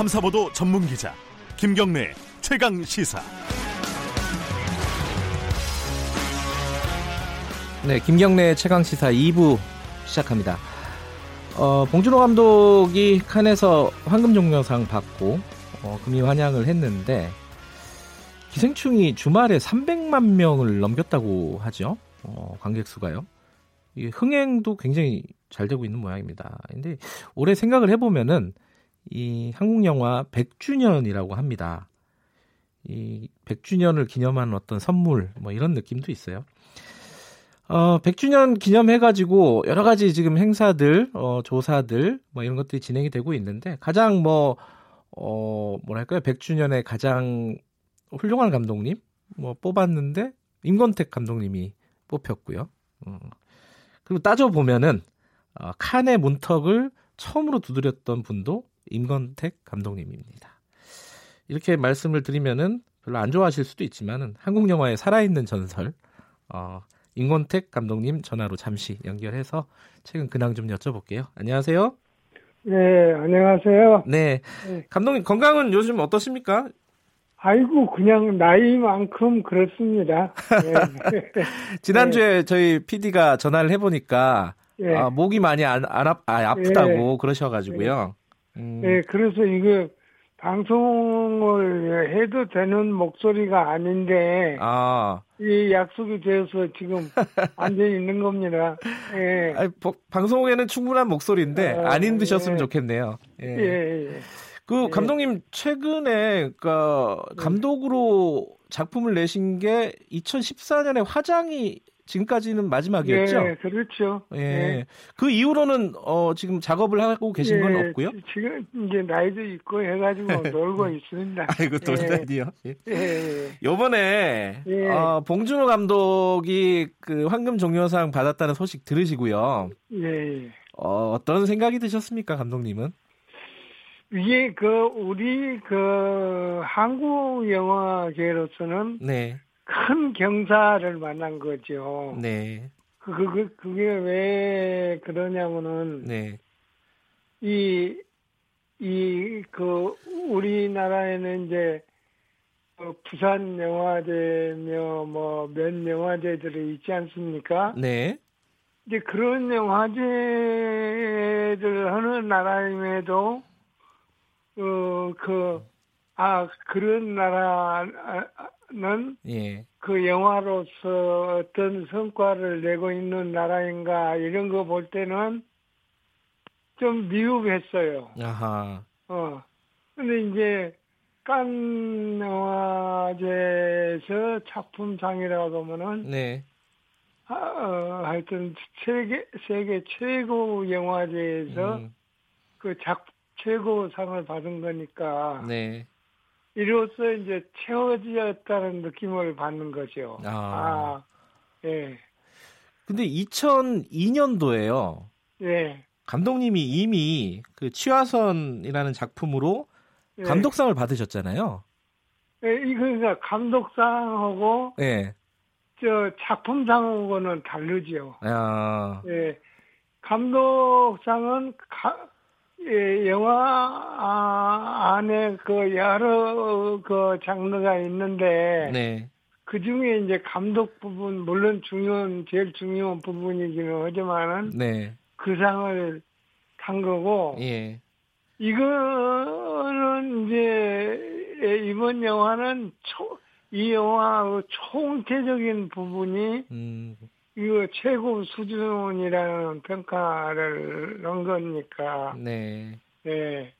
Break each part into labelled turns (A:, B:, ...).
A: 탐사보도 전문 기자 김경래 최강 시사.
B: 네, 김경래 최강 시사 2부 시작합니다. 어, 봉준호 감독이 칸에서 황금종려상 받고 어, 금이 환영을 했는데 기생충이 주말에 300만 명을 넘겼다고 하죠. 어, 관객 수가요. 이 흥행도 굉장히 잘 되고 있는 모양입니다. 근데 올해 생각을 해보면은 이 한국 영화 100주년이라고 합니다. 이 100주년을 기념하는 어떤 선물 뭐 이런 느낌도 있어요. 어, 100주년 기념해가지고 여러 가지 지금 행사들, 어, 조사들, 뭐 이런 것들이 진행이 되고 있는데 가장 뭐, 어, 뭐랄까요. 100주년에 가장 훌륭한 감독님, 뭐 뽑았는데 임건택 감독님이 뽑혔고요. 음. 그리고 따져 보면은, 어, 칸의 문턱을 처음으로 두드렸던 분도 임건택 감독님입니다. 이렇게 말씀을 드리면은 별로 안 좋아하실 수도 있지만은 한국 영화의 살아있는 전설, 어, 임건택 감독님 전화로 잠시 연결해서 최근 근황 좀 여쭤볼게요. 안녕하세요.
C: 네, 안녕하세요.
B: 네.
C: 네.
B: 감독님 건강은 요즘 어떠십니까?
C: 아이고, 그냥 나이만큼 그렇습니다. 네.
B: 지난주에 저희 PD가 전화를 해보니까
C: 네.
B: 아, 목이 많이 안, 안 아, 아프다고 그러셔가지고요. 음,
C: 네, 그래서 이거 방송을 해도 되는 목소리가 아닌데,
B: 아,
C: 이 약속이 되어서 지금 앉아 있는 겁니다. 예.
B: 아니, 보- 방송에는 충분한 목소리인데
C: 아,
B: 안 힘드셨으면
C: 예.
B: 좋겠네요. 예.
C: 예, 예.
B: 그
C: 예.
B: 감독님 최근에 그 감독으로 작품을 내신 게 2014년에 화장이 지금까지는 마지막이었죠.
C: 예, 그렇죠.
B: 예. 그 이후로는 어 지금 작업을 하고 계신 건
C: 예,
B: 없고요.
C: 지- 지금 이제 나이도 있고 해가지고 놀고 있습니다.
B: 아이고
C: 예.
B: 돌다니요. 예.
C: 예, 예.
B: 요번에
C: 예.
B: 어, 봉준호 감독이 그 황금 종려상 받았다는 소식 들으시고요.
C: 예, 예.
B: 어, 어떤 생각이 드셨습니까, 감독님은?
C: 이게 그 우리 그 한국 영화계로서는
B: 네,
C: 큰 경사를 만난 거죠.
B: 네,
C: 그, 그, 그, 그게 왜 그러냐면은
B: 네,
C: 이, 이, 그, 우리나라에는 이제, 어, 부산 영화제며 뭐, 몇 영화제들이 있지 않습니까?
B: 네,
C: 이제 그런 영화제를 하는 나라임에도, 어, 그, 아, 그런 나라 는
B: 예,
C: 그 영화로서 어떤 성과를 내고 있는 나라인가 이런 거 볼 때는 좀 미흡했어요.
B: 아하,
C: 어. 근데 이제 깐 영화제에서 작품상이라고 하면은
B: 네,
C: 아, 어, 하여튼 세계 세계 최고 영화제에서
B: 음,
C: 그 작 최고 상을 받은 거니까
B: 네,
C: 이로써 이제 채워졌다는 느낌을 받는 거죠.
B: 아.
C: 아, 예,
B: 근데 2002년도에요.
C: 예.
B: 감독님이 이미 그 취화선이라는 작품으로
C: 예.
B: 감독상을 받으셨잖아요.
C: 예, 이거 그러니까 감독상하고
B: 네,
C: 저 작품상하고는 다르죠.
B: 아,
C: 예. 감독상은 가, 예, 영화 아, 안에 그 여러 그 장르가 있는데
B: 네,
C: 그 중에 이제 감독 부분 물론 중요한 제일 중요한 부분이기는 하지만은
B: 네,
C: 그 상을 탄 거고
B: 예,
C: 이거는 이제 예, 이번 영화는 초, 이 영화의 총체적인 부분이
B: 음,
C: 이거 최고 수준이라는 평가를 한 거니까
B: 네.
C: 네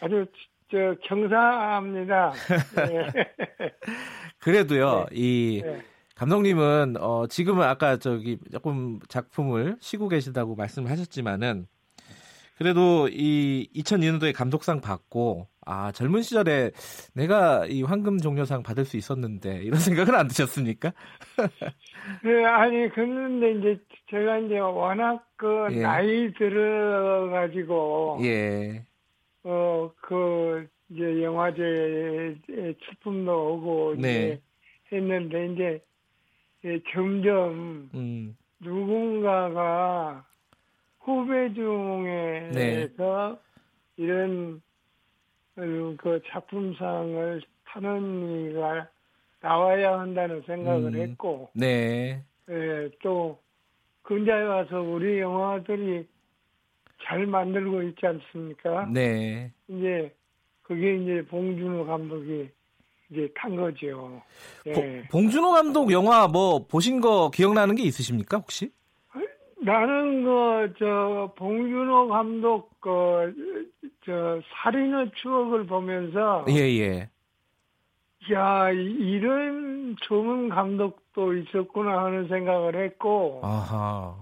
C: 아주 저 경사합니다. 네.
B: 그래도요, 이
C: 네.
B: 감독님은 어 지금은 아까 저기 조금 작품을 쉬고 계시다고 말씀을 하셨지만은 그래도 이 2002년도에 감독상 받고 아 젊은 시절에 내가 이 황금 종려상 받을 수 있었는데 이런 생각은 안 드셨습니까?
C: 네, 아니 그런데 이제 제가 이제 워낙 그
B: 예.
C: 나이 들어 가지고
B: 예,
C: 어, 그, 이제 영화제에 출품도 오고,
B: 네.
C: 이제 했는데, 이제, 예, 점점
B: 음,
C: 그 작품상을 타는 이가 나와야 한다는 생각을
B: 음.
C: 했고,
B: 네.
C: 예, 또 근자에 와서 우리 영화들이 잘 만들고 있지 않습니까?
B: 네.
C: 이제 그게 이제 봉준호 감독이 이제 탄 거죠. 예.
B: 보- 봉준호 감독 영화 뭐 보신 거 기억나는 게 있으십니까 혹시?
C: 나는 그 저 봉준호 감독 그 저 살인의 추억을 보면서
B: 예 예.
C: 야 이- 이런 좋은 감독도 있었구나 하는 생각을 했고
B: 아하.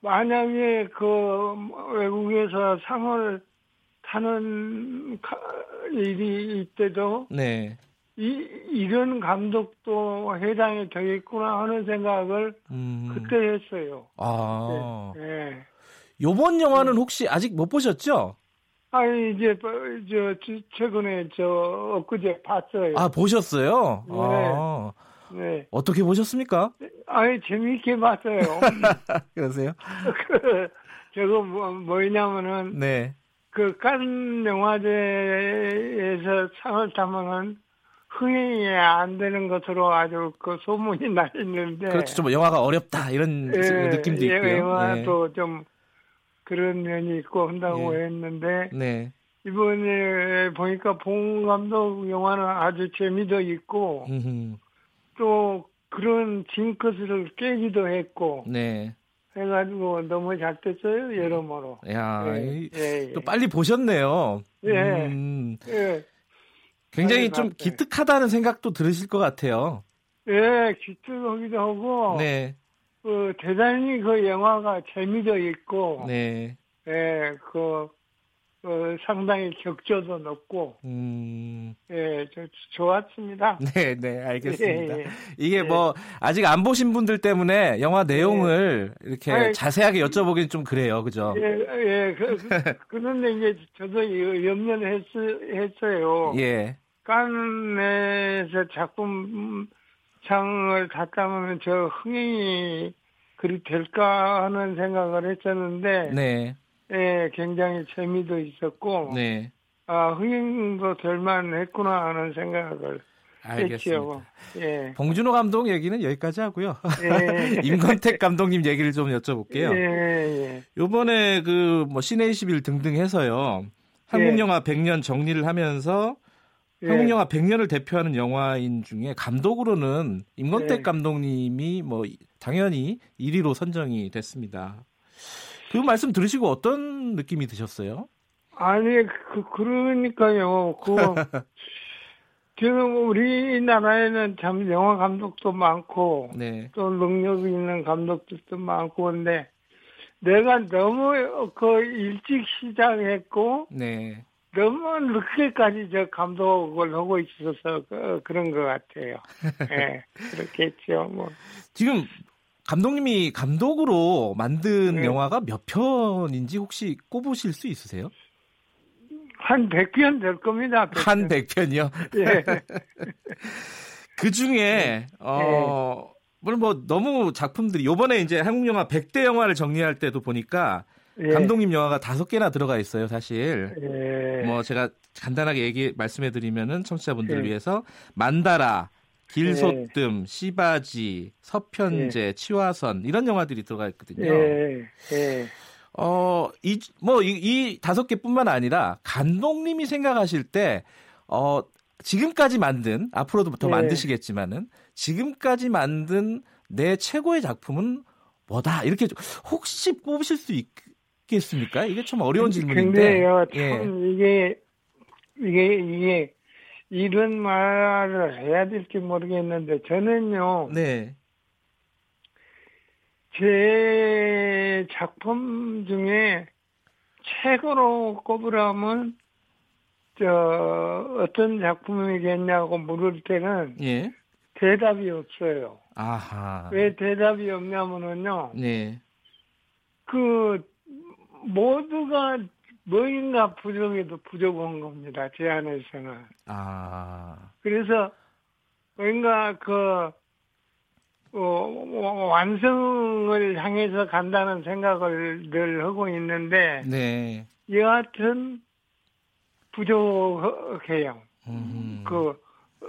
C: 만약에 그 외국에서 상을 타는 가- 일이 있대도
B: 네.
C: 이 이런 감독도 해당이 되겠구나 하는 생각을
B: 음.
C: 그때 했어요.
B: 아.
C: 예.
B: 요번 영화는 혹시 아직 못 보셨죠?
C: 아니 이제 뭐, 저 저- 최근에 저 엊그제 봤어요.
B: 아 보셨어요?
C: 네.
B: 아.
C: 네.
B: 어떻게 보셨습니까?
C: 아니 재미있게 봤어요.
B: 그러세요?
C: 그 저거 뭐 뭐냐면은
B: 네.
C: 그칸 영화제에서 상을 타면은 흥행이 안 되는 것으로 아주 그 소문이 나 있는데.
B: 그렇죠. 좀 영화가 어렵다 이런
C: 예,
B: 느낌도
C: 예,
B: 있고요.
C: 영화도 좀 그런 면이 있고 한다고
B: 예.
C: 했는데
B: 네.
C: 이번에 보니까 봉 감독 영화는 아주 재미도 있고
B: 음흠.
C: 또 그런 징크스를 깨기도 했고
B: 네.
C: 해가지고 너무 잘 됐어요 여러모로.
B: 야,
C: 예,
B: 이-
C: 예,
B: 또 빨리 보셨네요.
C: 예.
B: 음,
C: 예,
B: 굉장히
C: 빨리
B: 좀. 기특하다는 생각도 들으실 것 같아요.
C: 예, 기특하기도 하고
B: 네.
C: 그 대단히 그 영화가 재미도 있고
B: 네.
C: 예, 그 어, 상당히 격조도 높고
B: 음,
C: 예, 저, 좋았습니다.
B: 네, 네, 알겠습니다.
C: 예, 예.
B: 이게
C: 예.
B: 뭐 아직 안 보신 분들 때문에 영화 내용을 이렇게
C: 아이,
B: 자세하게 여쭤보기는 좀 그래요, 그죠?
C: 예, 예, 그, 그, 그런데 이제 저도 이- 염려를 했, 했어요.
B: 예,
C: 칸에서 작품상을 갖다면 저 흥행이 그리 될까 하는 생각을 했었는데,
B: 네,
C: 예, 굉장히 재미도 있었고,
B: 네,
C: 아, 흥행도 될만 했구나 하는 생각을
B: 알겠습니다.
C: 했지요. 예.
B: 봉준호 감독 얘기는 여기까지 하고요.
C: 예.
B: 임건택 감독님 얘기를 좀 여쭤볼게요.
C: 예, 예.
B: 요번에 그 뭐 시내 21 등등 해서요. 한국 영화 100년 정리를 하면서
C: 예.
B: 한국 영화 100년을 대표하는 영화인 중에 감독으로는 임건택
C: 예.
B: 감독님이 뭐 당연히 1위로 선정이 됐습니다. 그 말씀 들으시고 어떤 느낌이 드셨어요?
C: 아니, 그, 그러니까요. 그, 지금 우리나라에는 참 영화 감독도 많고,
B: 네.
C: 또 능력이 있는 감독들도 많고, 근데 내가 너무 그 일찍 시작했고,
B: 네.
C: 너무 늦게까지 저 감독을 하고 있어서 그, 그런 것 같아요. 예, 그렇겠죠. 뭐.
B: 지금 감독님이 감독으로 만든
C: 네.
B: 영화가 몇 편인지 혹시 꼽으실 수 있으세요?
C: 한 100편 될 겁니다. 100편.
B: 한 100편이요.
C: 예.
B: 그 중에 어 물론 뭐 너무 작품들이 요번에 이제 한국 영화 100대 영화를 정리할 때도 보니까
C: 예.
B: 감독님 영화가 다섯 개나 들어가 있어요, 사실.
C: 예.
B: 뭐 제가 간단하게 얘기 말씀해 드리면은 청취자분들을
C: 예.
B: 위해서 만다라, 길소뜸, 시바지, 서편제, 치화선 이런 영화들이 들어가 있거든요.
C: 예. 예.
B: 어, 이, 뭐, 이, 이 다섯 개뿐만 아니라, 감독님이 생각하실 때, 어, 지금까지 만든, 앞으로도 더
C: 네.
B: 만드시겠지만은, 지금까지 만든 내 최고의 작품은 뭐다? 이렇게 좀 혹시 뽑으실 수 있겠습니까? 이게 참 어려운 질문인데.
C: 근데요,
B: 예.
C: 참 이게 이게 이게 이런 말을 해야 될지 모르겠는데 저는요
B: 네.
C: 제 작품 중에 최고로 꼽으라면 저 어떤 작품이겠냐고 물을 때는
B: 예.
C: 대답이 없어요.
B: 아하.
C: 왜 대답이 없냐면은요
B: 네.
C: 그 모두가 뭐인가 부족해도 부족한 겁니다. 제 안에서는.
B: 아.
C: 그래서 뭔가 그 어, 완성을 향해서 간다는 생각을 늘 하고 있는데
B: 네.
C: 여하튼 부족해요.
B: 음.
C: 그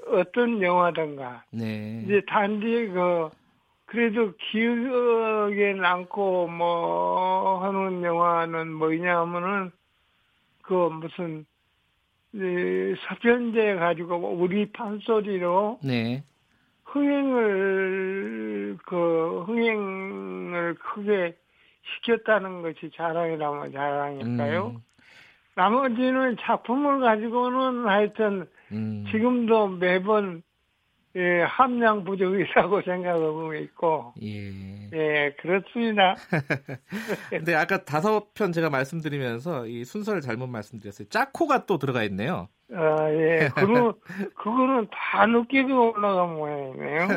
C: 어떤 영화든가
B: 네.
C: 이제 단지 그 그래도 기억에 남고 뭐 하는 영화는 뭐냐면은 그 무슨 이 사편제 가지고 우리 판소리로
B: 네.
C: 흥행을 그 흥행을 크게 시켰다는 것이 자랑이라면 자랑일까요?
B: 음.
C: 나머지는 작품을 가지고는 하여튼
B: 음.
C: 지금도 매번 예, 함량 부족이라고 생각하고 있고
B: 예.
C: 예 그렇습니다.
B: 근데 아까 다섯 편 제가 말씀드리면서 이 순서를 잘못 말씀드렸어요. 짜코가 또 들어가 있네요.
C: 아, 예, 그거 그거는 다 느끼고 올라간 모양이네요.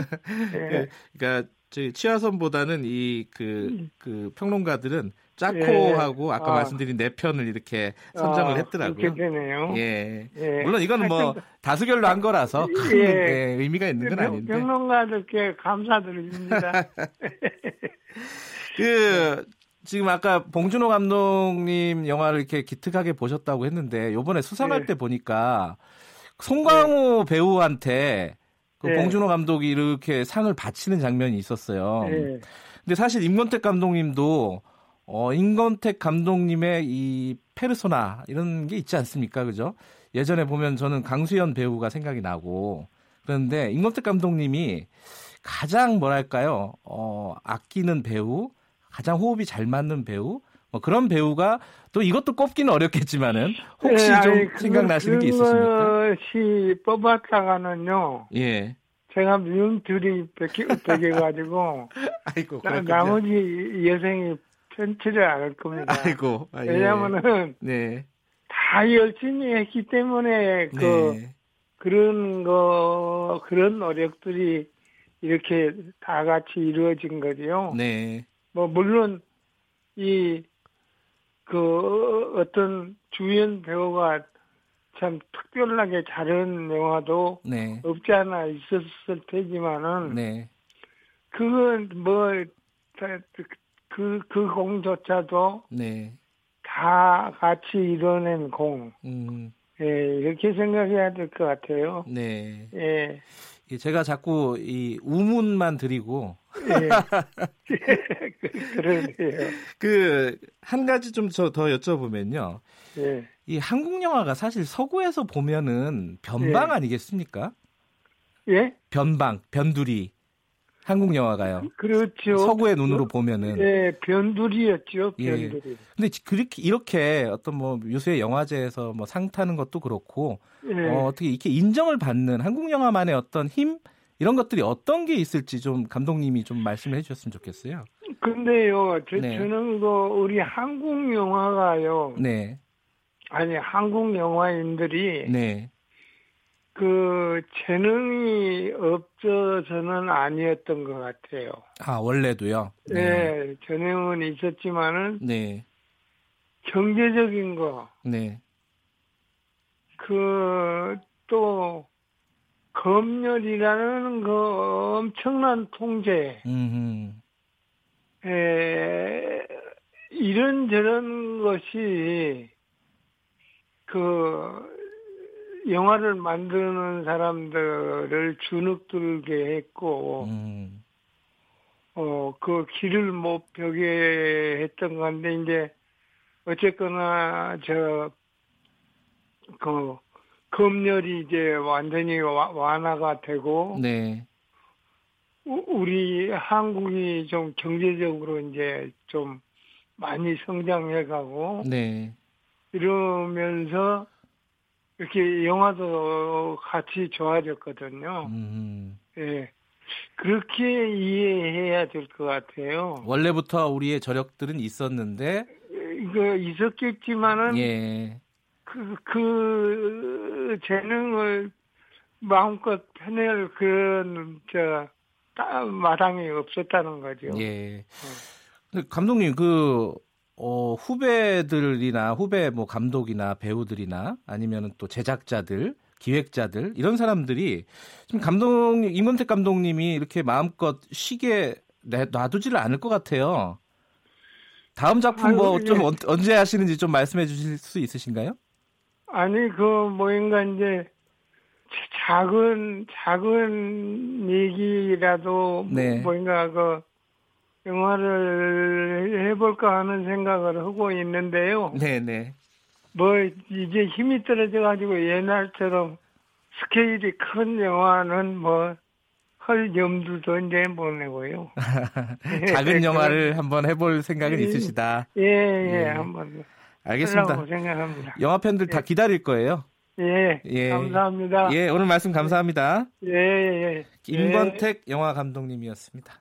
C: 예.
B: 그러니까 저희 치아선보다는 이그그 평론가들은 짜코하고 아까
C: 아.
B: 말씀드린 네 편을 이렇게 선정을
C: 아,
B: 했더라고요.
C: 되네요.
B: 예.
C: 예.
B: 물론 이거는 뭐 다수결로 한 거라서 큰
C: 예.
B: 예, 의미가 있는 건
C: 평-
B: 아닌데.
C: 평론가들께 감사드립니다.
B: 그 지금 아까 봉준호 감독님 영화를 이렇게 기특하게 보셨다고 했는데 요번에 수상할
C: 네.
B: 때 보니까 송강호 배우한테 그
C: 네.
B: 봉준호 감독이 이렇게 상을 바치는 장면이 있었어요.
C: 예.
B: 근데 사실 임권택 감독님도 어 임권택 감독님의 이 페르소나 이런 게 있지 않습니까? 그죠? 예전에 보면 저는 강수연 배우가 생각이 나고 그런데 임권택 감독님이 가장 뭐랄까요? 어 아끼는 배우, 가장 호흡이 잘 맞는 배우 뭐 그런 배우가 또 이것도 꼽기는 어렵겠지만은 혹시
C: 예,
B: 좀
C: 아니, 그건-
B: 생각나시는 게 있으십니까?
C: 그것이 뽑았다가는요.
B: 예.
C: 제가 미운 둘이 베겨가지고
B: 아이고
C: 나. 나머지 여생이 편치를 않을 겁니다.
B: 아이고. 아, 예.
C: 왜냐하면은
B: 네.
C: 다 열심히 했기 때문에 그
B: 네.
C: 그런 거 그런 노력들이 이렇게 다 같이 이루어진 거지요.
B: 네.
C: 뭐 물론 이 그 어떤 주연 배우가 참 특별하게 잘한 영화도
B: 네.
C: 없지 않아 있었을 테지만은
B: 네.
C: 그건 뭐 그그 그 공조차도
B: 네.
C: 다 같이 이뤄낸 공
B: 음.
C: 예, 이렇게 생각해야 될 것 같아요.
B: 네.
C: 예.
B: 이 제가 자꾸 이 우문만 드리고
C: 예. 그- 그러네요.
B: 그한 가지 좀저더 여쭤보면요.
C: 예.
B: 이 한국 영화가 사실 서구에서 보면은 변방
C: 예.
B: 아니겠습니까?
C: 예?
B: 변방, 변두리. 한국 영화가요.
C: 그렇죠.
B: 서구의 눈으로 보면은.
C: 예, 변두리였죠.
B: 예.
C: 변두리.
B: 근데 그렇게 이렇게 어떤 뭐 요새 영화제에서 뭐 상 타는 것도 그렇고
C: 예.
B: 어, 어떻게 이렇게 인정을 받는 한국 영화만의 어떤 힘 이런 것들이 어떤 게 있을지 좀 감독님이 좀 말씀을 해주셨으면 좋겠어요.
C: 근데요, 저,
B: 네.
C: 저는 그 우리 한국 영화가요.
B: 네,
C: 아니 한국 영화인들이
B: 네,
C: 그 재능이 없어서는 아니었던 것 같아요.
B: 아 원래도요.
C: 예, 재능은 있었지만은
B: 네,
C: 경제적인 거,
B: 네,
C: 그 또 검열이라는 그 엄청난 통제,
B: 음,
C: 에, 이런 저런 것이 그 영화를 만드는 사람들을 주눅들게 했고
B: 음,
C: 어 그 길을 못 벽에 했던 건데 이제 어쨌거나 저 그 검열이 이제 완전히 와- 완화가 되고
B: 네,
C: 우- 우리 한국이 좀 경제적으로 이제 좀 많이 성장해 가고
B: 네,
C: 이러면서 이렇게 영화도 같이 좋아졌거든요.
B: 음.
C: 예. 그렇게 이해해야 될 것 같아요.
B: 원래부터 우리의 저력들은 있었는데,
C: 이거 있었겠지만은
B: 예,
C: 그, 그 재능을 마음껏 펴낼 그런 저 따- 마당이 없었다는 거죠.
B: 예. 근데 감독님 그 어, 후배들이나 후배 뭐 감독이나 배우들이나 아니면은 또 제작자들, 기획자들 이런 사람들이 지금 감독님 임건택 감독님이 이렇게 마음껏 쉬게 내- 놔두지를 않을 것 같아요. 다음 작품 뭐좀
C: 예.
B: 언제 하시는지 좀 말씀해 주실 수 있으신가요?
C: 아니 그 뭐인가 이제 작은 작은 얘기라도
B: 네.
C: 뭐인가 그 영화를 해볼까 하는 생각을 하고 있는데요.
B: 네네.
C: 뭐 이제 힘이 떨어져 가지고 옛날처럼 스케일이 큰 영화는 뭐 할 염두도 이제 못 내고요.
B: 작은 영화를 한번 해볼 생각은
C: 예.
B: 있으시다.
C: 예, 예,
B: 예.
C: 한번
B: 알겠습니다.
C: 생각합니다.
B: 영화 팬들 다 기다릴 거예요.
C: 예,
B: 예.
C: 감사합니다.
B: 예, 오늘 말씀 감사합니다.
C: 예, 예.
B: 김건택 영화 감독님이었습니다.